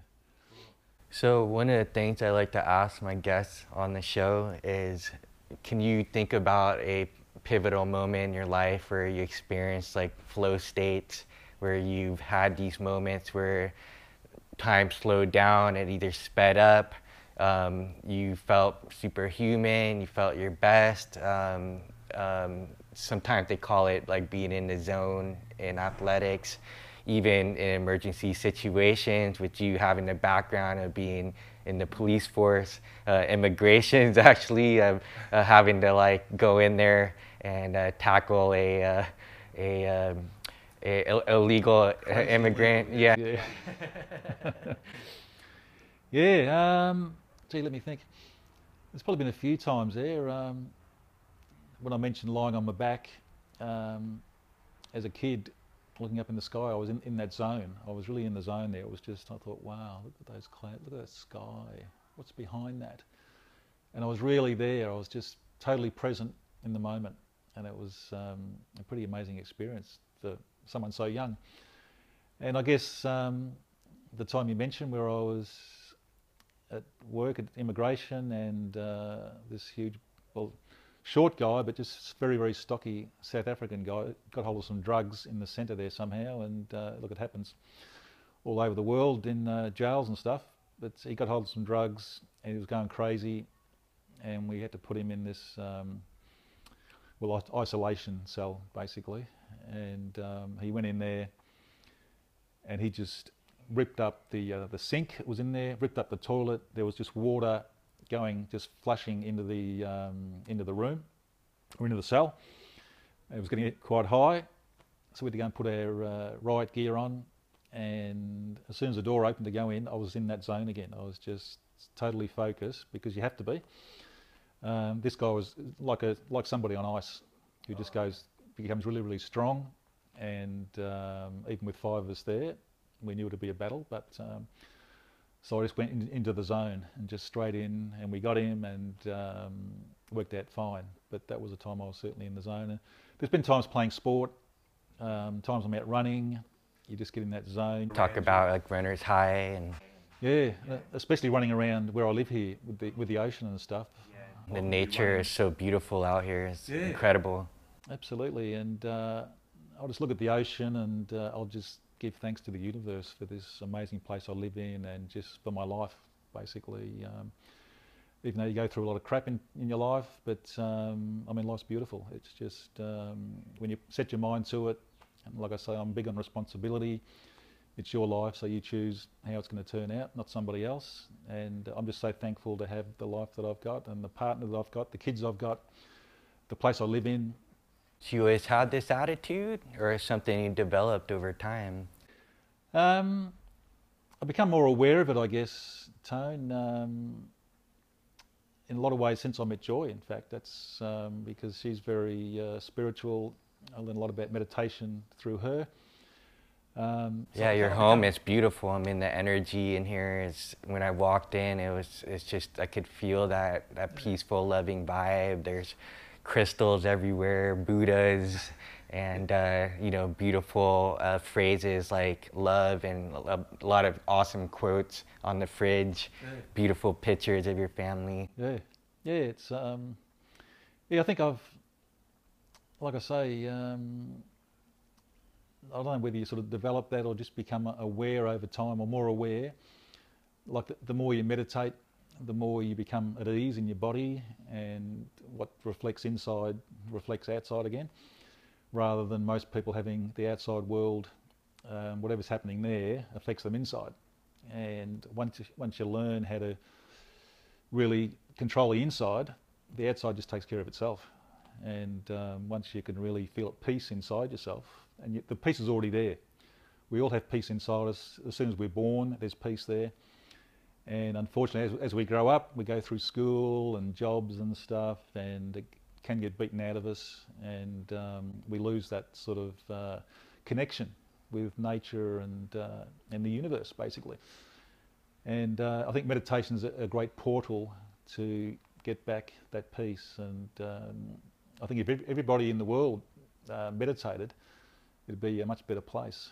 So one of the things I like to ask my guests on the show is, can you think about a pivotal moment in your life where you experienced like flow states, where you've had these moments where time slowed down and either sped up, um, you felt superhuman, you felt your best. Um, um, sometimes they call it like being in the zone in athletics, even in emergency situations, with you having the background of being in the police force, uh, immigration's actually uh, uh, having to like go in there and uh, tackle a uh, a, um, a Ill- illegal immigrant. Yeah. Yeah. yeah. Um, gee, let me think. There's probably been a few times there. Um, when I mentioned lying on my back, um, as a kid, looking up in the sky, I was in, in that zone. I was really in the zone there. It was just, I thought, wow, look at those clouds, look at that sky. What's behind that? And I was really there. I was just totally present in the moment. And it was um, a pretty amazing experience for someone so young. And I guess um, the time you mentioned where I was at work at immigration and uh, this huge, well, short guy, but just very, very stocky South African guy got hold of some drugs in the centre there somehow. And uh, look, it happens all over the world in uh, jails and stuff. But he got hold of some drugs and he was going crazy. And we had to put him in this, um, well, isolation cell basically. And um, he went in there and he just ripped up the uh, the sink was in there, ripped up the toilet. There was just water going, just flushing into the um, into the room or into the cell. It was getting quite high, so we had to go and put our uh, riot gear on. And as soon as the door opened to go in, I was in that zone again. I was just totally focused because you have to be. Um, this guy was like a like somebody on ice who just goes becomes really really strong and um, even with five of us there, we knew it would be a battle. But um, so I just went in, into the zone and just straight in, and we got him and um, worked out fine. But that was a time I was certainly in the zone. And there's been times playing sport, um, times I'm out running. You just get in that zone. Talk about like runner's high and Yeah, uh, especially running around where I live here with the with the ocean and stuff. the nature is so beautiful out here. It's incredible. Absolutely, and uh, I'll just look at the ocean and uh, I'll just give thanks to the universe for this amazing place I live in and just for my life, basically. Um, even though you go through a lot of crap in, in your life, but um, I mean, life's beautiful. It's just um, when you set your mind to it, and like I say, I'm big on responsibility. It's your life, so you choose how it's going to turn out, not somebody else. And I'm just so thankful to have the life that I've got and the partner that I've got, the kids I've got, the place I live in, So you always had this attitude, or is something you developed over time? Um, I've become more aware of it, I guess, Tone. Um, in a lot of ways, since I met Joy, in fact, that's um, because she's very uh, spiritual. I learned a lot about meditation through her. Um, so Yeah, your home is beautiful. I mean, the energy in here is. When I walked in, it was. It's just I could feel that that peaceful, loving vibe. There's crystals everywhere, Buddhas, and uh, you know, beautiful uh, phrases like love and a, lot of awesome quotes on the fridge. Beautiful pictures of your family. Yeah, yeah, it's um, yeah. I think I've, like I say, um, I don't know whether you sort of develop that or just become aware over time or more aware. Like the, the more you meditate, the more you become at ease in your body, and what reflects inside reflects outside again, rather than most people having the outside world, um, whatever's happening there affects them inside. And once you, once you learn how to really control the inside, the outside just takes care of itself. And um, once you can really feel at peace inside yourself, and you, the peace is already there. We all have peace inside us. As soon as we're born, there's peace there. And unfortunately, as, as we grow up, we go through school and jobs and stuff, and it can get beaten out of us, and um, we lose that sort of uh, connection with nature and uh, and the universe, basically. And uh, I think meditation is a, great portal to get back that peace. And um, I think if everybody in the world uh, meditated, it'd be a much better place.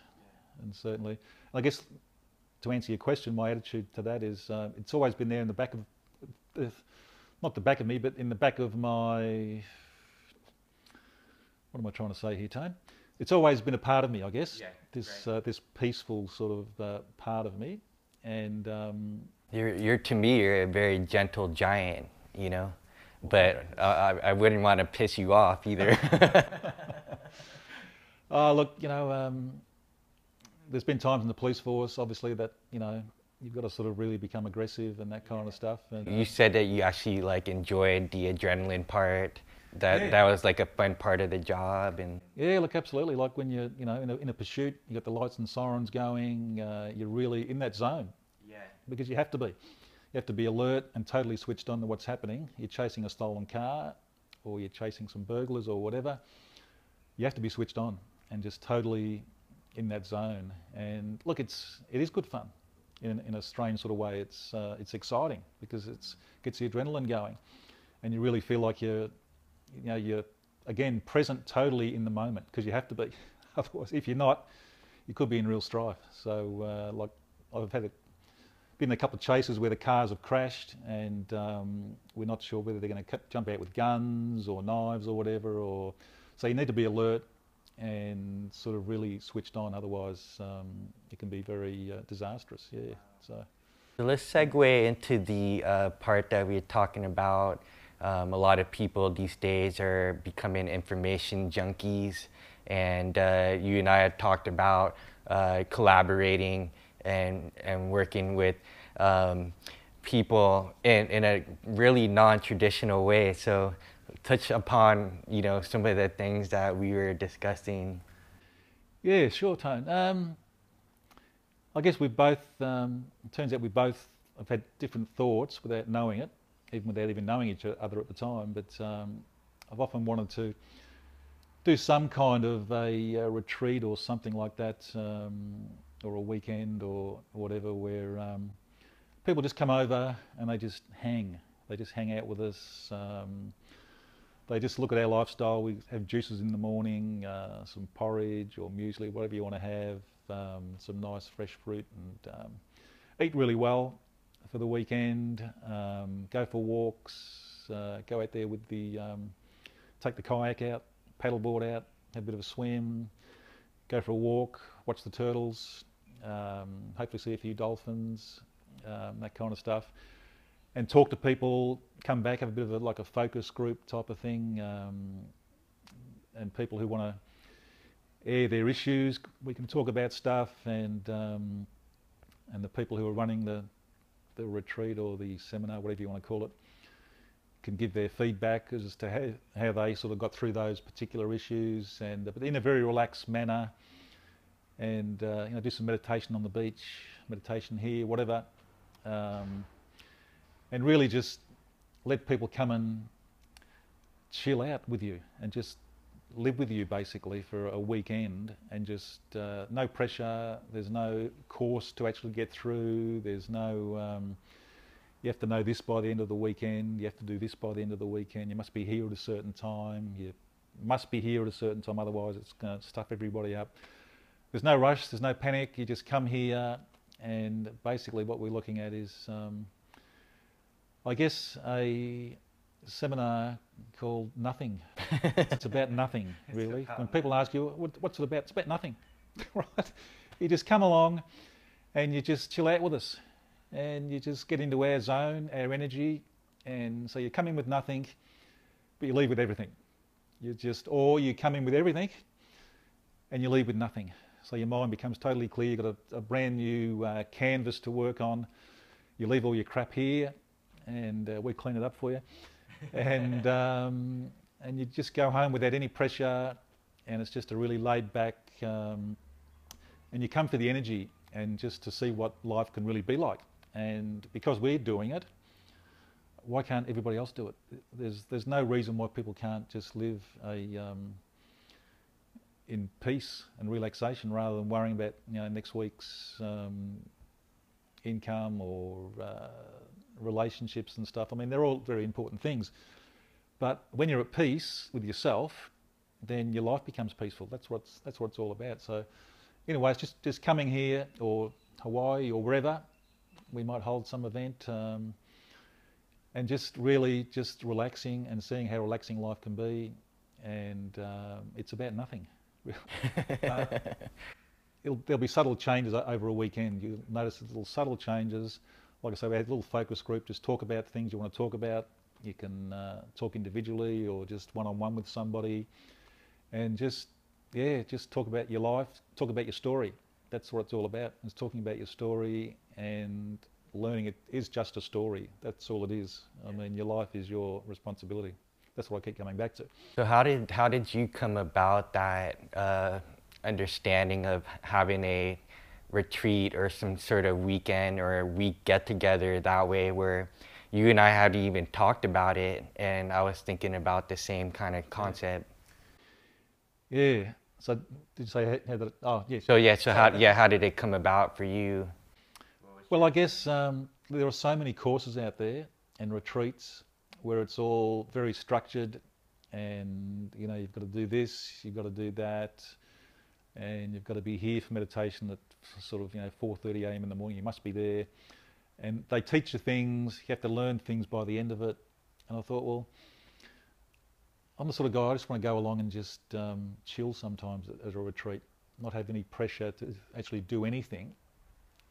And certainly, I guess to answer your question, my attitude to that is uh, it's always been there in the back of, uh, not the back of me, but in the back of my, what am I trying to say here, Tone? It's always been a part of me, I guess. Yeah, this uh, this peaceful sort of uh, part of me, and um, you're you're to me you're a very gentle giant, you know, but I, I wouldn't want to piss you off either. oh, look, you know. Um, there's been times in the police force, obviously, that you know you've got to sort of really become aggressive and that kind of stuff. And, you said that you actually like enjoyed the adrenaline part. That yeah. that was like a fun part of the job, and yeah, look, absolutely. Like when you're you know in a, in a pursuit, you got the lights and sirens going. Uh, you're really in that zone. Yeah. Because you have to be. You have to be alert and totally switched on to what's happening. You're chasing a stolen car, or you're chasing some burglars or whatever. You have to be switched on and just totally in that zone. And look, it's it is good fun, in in a strange sort of way. It's uh, it's exciting because it's gets the adrenaline going, and you really feel like you're, you know, you're again present totally in the moment because you have to be. Otherwise, if you're not, you could be in real strife. So, uh, like I've had a, been a couple of chases where the cars have crashed, and um, we're not sure whether they're going to jump out with guns or knives or whatever. Or so you need to be alert and sort of really switched on. Otherwise, um, it can be very uh, disastrous. Yeah. So. so. let's segue into the uh, part that we are talking about. Um, a lot of people these days are becoming information junkies, and uh, you and I had talked about uh, collaborating and and working with. Um, people in, in a really non-traditional way. So touch upon you know some of the things that we were discussing? Yeah, sure, Tone. Um, I guess we both. Um, it turns out we both have had different thoughts without knowing it, even without even knowing each other at the time. But um, I've often wanted to do some kind of a, a retreat or something like that, um, or a weekend or whatever, where um, people just come over and they just hang. They just hang out with us. Um, they just look at our lifestyle. We have juices in the morning, uh, some porridge or muesli, whatever you want to have, um, some nice fresh fruit, and um, eat really well for the weekend. Um, go for walks, uh, go out there with the, um, take the kayak out, paddleboard out, have a bit of a swim, go for a walk, watch the turtles, um, hopefully see a few dolphins, um, that kind of stuff and talk to people, come back, have a bit of a, like a focus group type of thing, um, and people who want to air their issues. We can talk about stuff, and um, and the people who are running the the retreat or the seminar, whatever you want to call it, can give their feedback as to how, how they sort of got through those particular issues, and but in a very relaxed manner, and uh, you know do some meditation on the beach, meditation here, whatever. Um, and really just let people come and chill out with you and just live with you basically for a weekend and just uh, no pressure. There's no course to actually get through. There's no um, you have to know this by the end of the weekend. You have to do this by the end of the weekend. You must be here at a certain time. You must be here at a certain time, otherwise it's going to stuff everybody up. There's no rush. There's no panic. You just come here, and basically what we're looking at is um, I guess a seminar called Nothing. it's about nothing, really. When people ask you, what's it about? It's about nothing, right? You just come along and you just chill out with us and you just get into our zone, our energy. And so you come in with nothing, but you leave with everything. You just, or you come in with everything and you leave with nothing. So your mind becomes totally clear. You've got a, a brand new uh, canvas to work on. You leave all your crap here and uh, we clean it up for you. and um, and you just go home without any pressure, and it's just a really laid back, um, and you come for the energy and just to see what life can really be like. And because we're doing it, why can't everybody else do it? There's there's no reason why people can't just live a um, in peace and relaxation rather than worrying about you know next week's um, income or uh, relationships and stuff. I mean, they're all very important things. But when you're at peace with yourself, then your life becomes peaceful. That's what's that's what it's all about. So, anyway, it's just just coming here or Hawaii or wherever we might hold some event, um, and just really just relaxing and seeing how relaxing life can be, and um, it's about nothing. uh, there'll be subtle changes over a weekend. You'll notice little subtle changes. Like I say, we had a little focus group. Just talk about things you want to talk about. You can uh, talk individually or just one on one with somebody, and just yeah, just talk about your life. Talk about your story. That's what it's all about. It's talking about your story and learning it is just a story. That's all it is. I mean, your life is your responsibility. That's what I keep coming back to. So how did how did you come about that uh, understanding of having a retreat or some sort of weekend or a week get together that way where you and I hadn't even talked about it and I was thinking about the same kind of concept. Yeah. So did you say how that? Oh, yes. So yeah. So how yeah how did it come about for you? Well, I guess um, there are so many courses out there and retreats where it's all very structured, and you know you've got to do this, you've got to do that, and you've got to be here for meditation at sort of you know 4:30 a.m. in the morning. You must be there, and they teach you things. You have to learn things by the end of it. And I thought, well, I'm the sort of guy I just want to go along and just um, chill sometimes at, at a retreat, not have any pressure to actually do anything,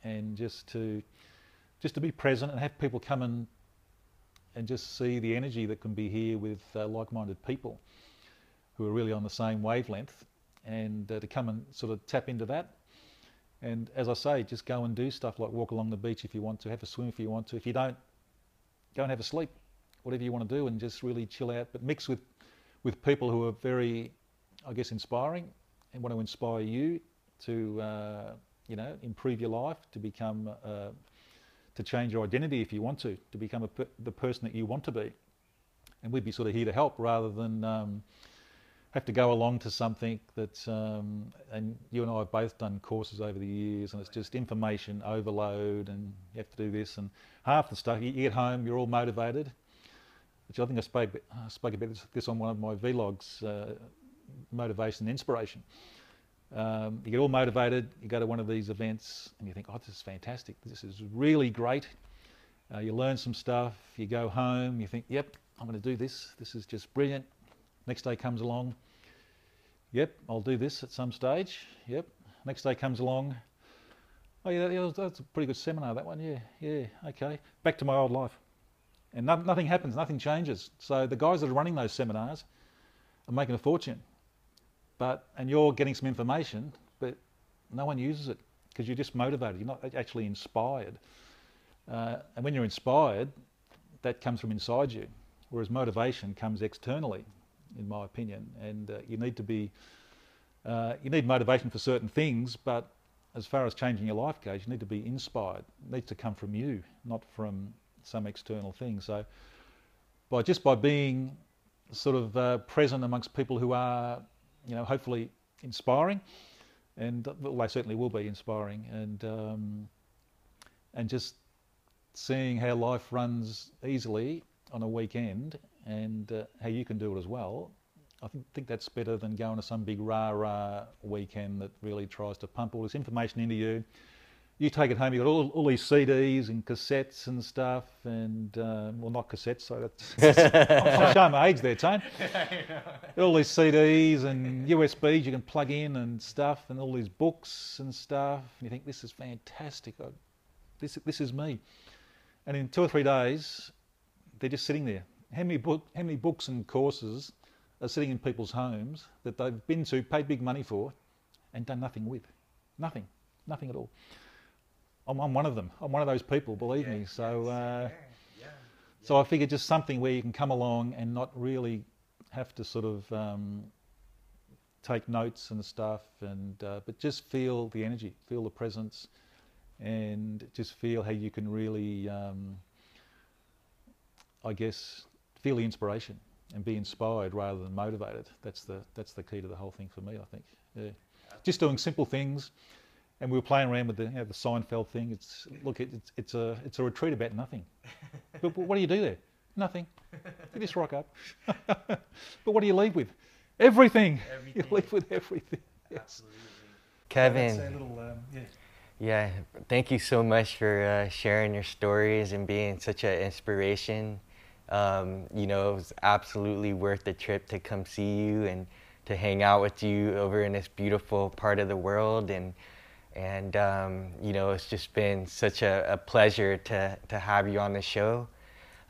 and just to just to be present and have people come and and just see the energy that can be here with uh, like-minded people who are really on the same wavelength and uh, to come and sort of tap into that. And as I say, just go and do stuff like walk along the beach if you want to, have a swim if you want to. If you don't, go and have a sleep, whatever you want to do, and just really chill out. But mix with, with people who are very, I guess, inspiring and want to inspire you to, uh, you know, improve your life, to become, uh, to change your identity if you want to, to become the person that you want to be. And we'd be sort of here to help rather than. Um, have to go along to something that, um, and you and I have both done courses over the years, and it's just information overload, and you have to do this, and half the stuff you get home, you're all motivated. Which I think I spoke, I spoke about this on one of my vlogs, uh, motivation and inspiration. Um, you get all motivated, you go to one of these events, and you think, oh, this is fantastic, this is really great. Uh, you learn some stuff, you go home, you think, yep, I'm going to do this, this is just brilliant Next day comes along. Yep, I'll do this at some stage. Yep. Next day comes along. Oh yeah, that, that's a pretty good seminar. That one. Yeah, yeah. Okay. Back to my old life, and no, nothing happens. Nothing changes. So the guys that are running those seminars are making a fortune, but and you're getting some information, but no one uses it because you're just motivated. You're not actually inspired. Uh, and when you're inspired, that comes from inside you, whereas motivation comes externally in my opinion. And uh, you need to be, uh, you need motivation for certain things, but as far as changing your life goes, you need to be inspired. It needs to come from you, not from some external thing. So, by just by being sort of uh, present amongst people who are, you know, hopefully inspiring, and well, they certainly will be inspiring, and um, and just seeing how life runs easily on a weekend and uh, how you can do it as well, I think, think that's better than going to some big rah rah weekend that really tries to pump all this information into you. You take it home, you've got all, all these CDs and cassettes and stuff, and uh, well, not cassettes, so that's. I'm showing my age there, Tone. all these CDs and USBs you can plug in and stuff, and all these books and stuff. And you think, this is fantastic. I, this, this is me. And in two or three days, they're just sitting there how many, book, how many books and courses are sitting in people's homes that they've been to, paid big money for, and done nothing with? Nothing, nothing at all. I'm, I'm one of them. I'm one of those people, believe yeah, me. So, uh, yeah, yeah, so I figured just something where you can come along and not really have to sort of um, take notes and stuff, and uh, but just feel the energy, feel the presence, and just feel how you can really, um, I guess, feel the inspiration and be inspired rather than motivated. That's the that's the key to the whole thing for me. I think. Yeah. Just doing simple things, and we were playing around with the you know, the Seinfeld thing. It's look, it's it's a it's a retreat about nothing. but, but what do you do there? Nothing. You just rock up. but what do you leave with? Everything. Everything. You leave with everything. Yes. Absolutely. Kevin, That's a little, um, yeah. yeah, thank you so much for uh, sharing your stories and being such an inspiration. Um, you know, it was absolutely worth the trip to come see you and to hang out with you over in this beautiful part of the world. And and um, you know, it's just been such a, a pleasure to to have you on the show.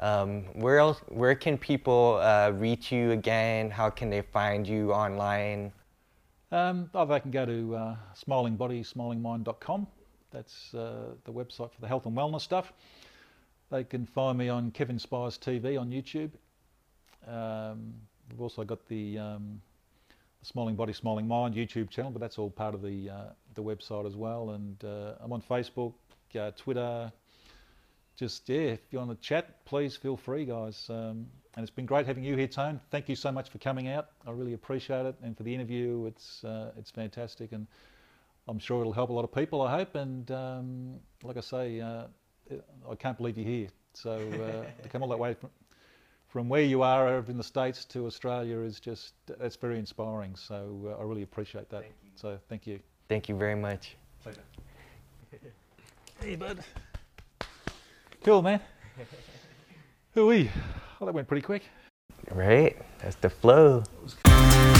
Um, where else? Where can people uh, reach you again? How can they find you online? Um, oh, they can go to uh. That's uh, the website for the health and wellness stuff. They can find me on Kevin Spires TV on YouTube. Um, we've also got the, um, Smiling Body, Smiling Mind YouTube channel, but that's all part of the uh, the website as well. And uh, I'm on Facebook, uh, Twitter. Just yeah, if you want to chat, please feel free, guys. Um, and it's been great having you here, Tone. Thank you so much for coming out. I really appreciate it, and for the interview, it's uh, it's fantastic, and I'm sure it'll help a lot of people. I hope, and um, like I say, uh, I can't believe you're here. So uh, to come all that way from, from where you are over in the states to Australia is just that's very inspiring. So uh, I really appreciate that. Thank you. So thank you. Thank you very much. Pleasure. Hey, bud. Cool, man. Hooey. Well, that went pretty quick. Right? That's the flow. It was